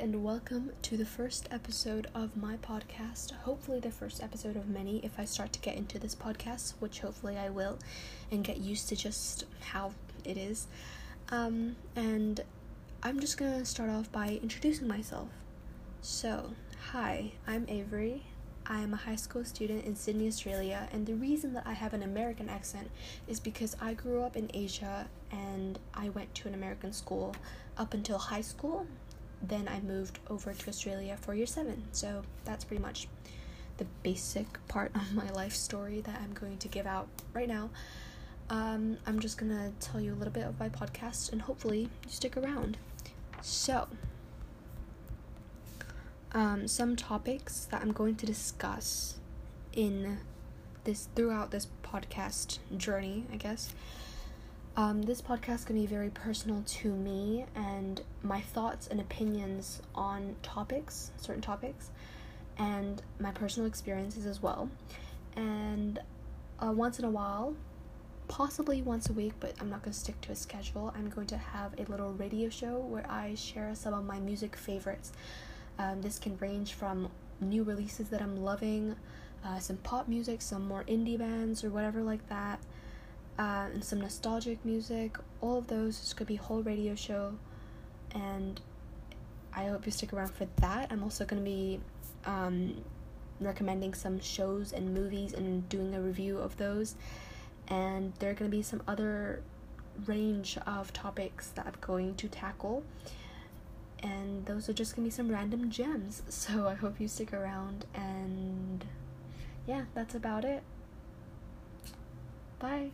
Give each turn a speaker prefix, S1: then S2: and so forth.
S1: and welcome to the first episode of my podcast. Hopefully, the first episode of many if I start to get into this podcast, which hopefully I will, and get used to just how it is. Um, and I'm just gonna start off by introducing myself. So, hi, I'm Avery. I am a high school student in Sydney, Australia, and the reason that I have an American accent is because I grew up in Asia and I went to an American school up until high school. Then I moved over to Australia for year seven. So that's pretty much the basic part of my life story that I'm going to give out right now. Um, I'm just gonna tell you a little bit of my podcast and hopefully you stick around. So, um, some topics that I'm going to discuss in this throughout this podcast journey, I guess. Um, this podcast to be very personal to me and my thoughts and opinions on topics, certain topics, and my personal experiences as well. And uh, once in a while, possibly once a week, but I'm not going to stick to a schedule, I'm going to have a little radio show where I share some of my music favorites. Um, this can range from new releases that I'm loving, uh, some pop music, some more indie bands, or whatever like that uh, and some nostalgic music. All of those. It's gonna be a whole radio show, and I hope you stick around for that. I'm also gonna be um, recommending some shows and movies and doing a review of those. And there are gonna be some other range of topics that I'm going to tackle. And those are just gonna be some random gems. So I hope you stick around and yeah, that's about it. Bye.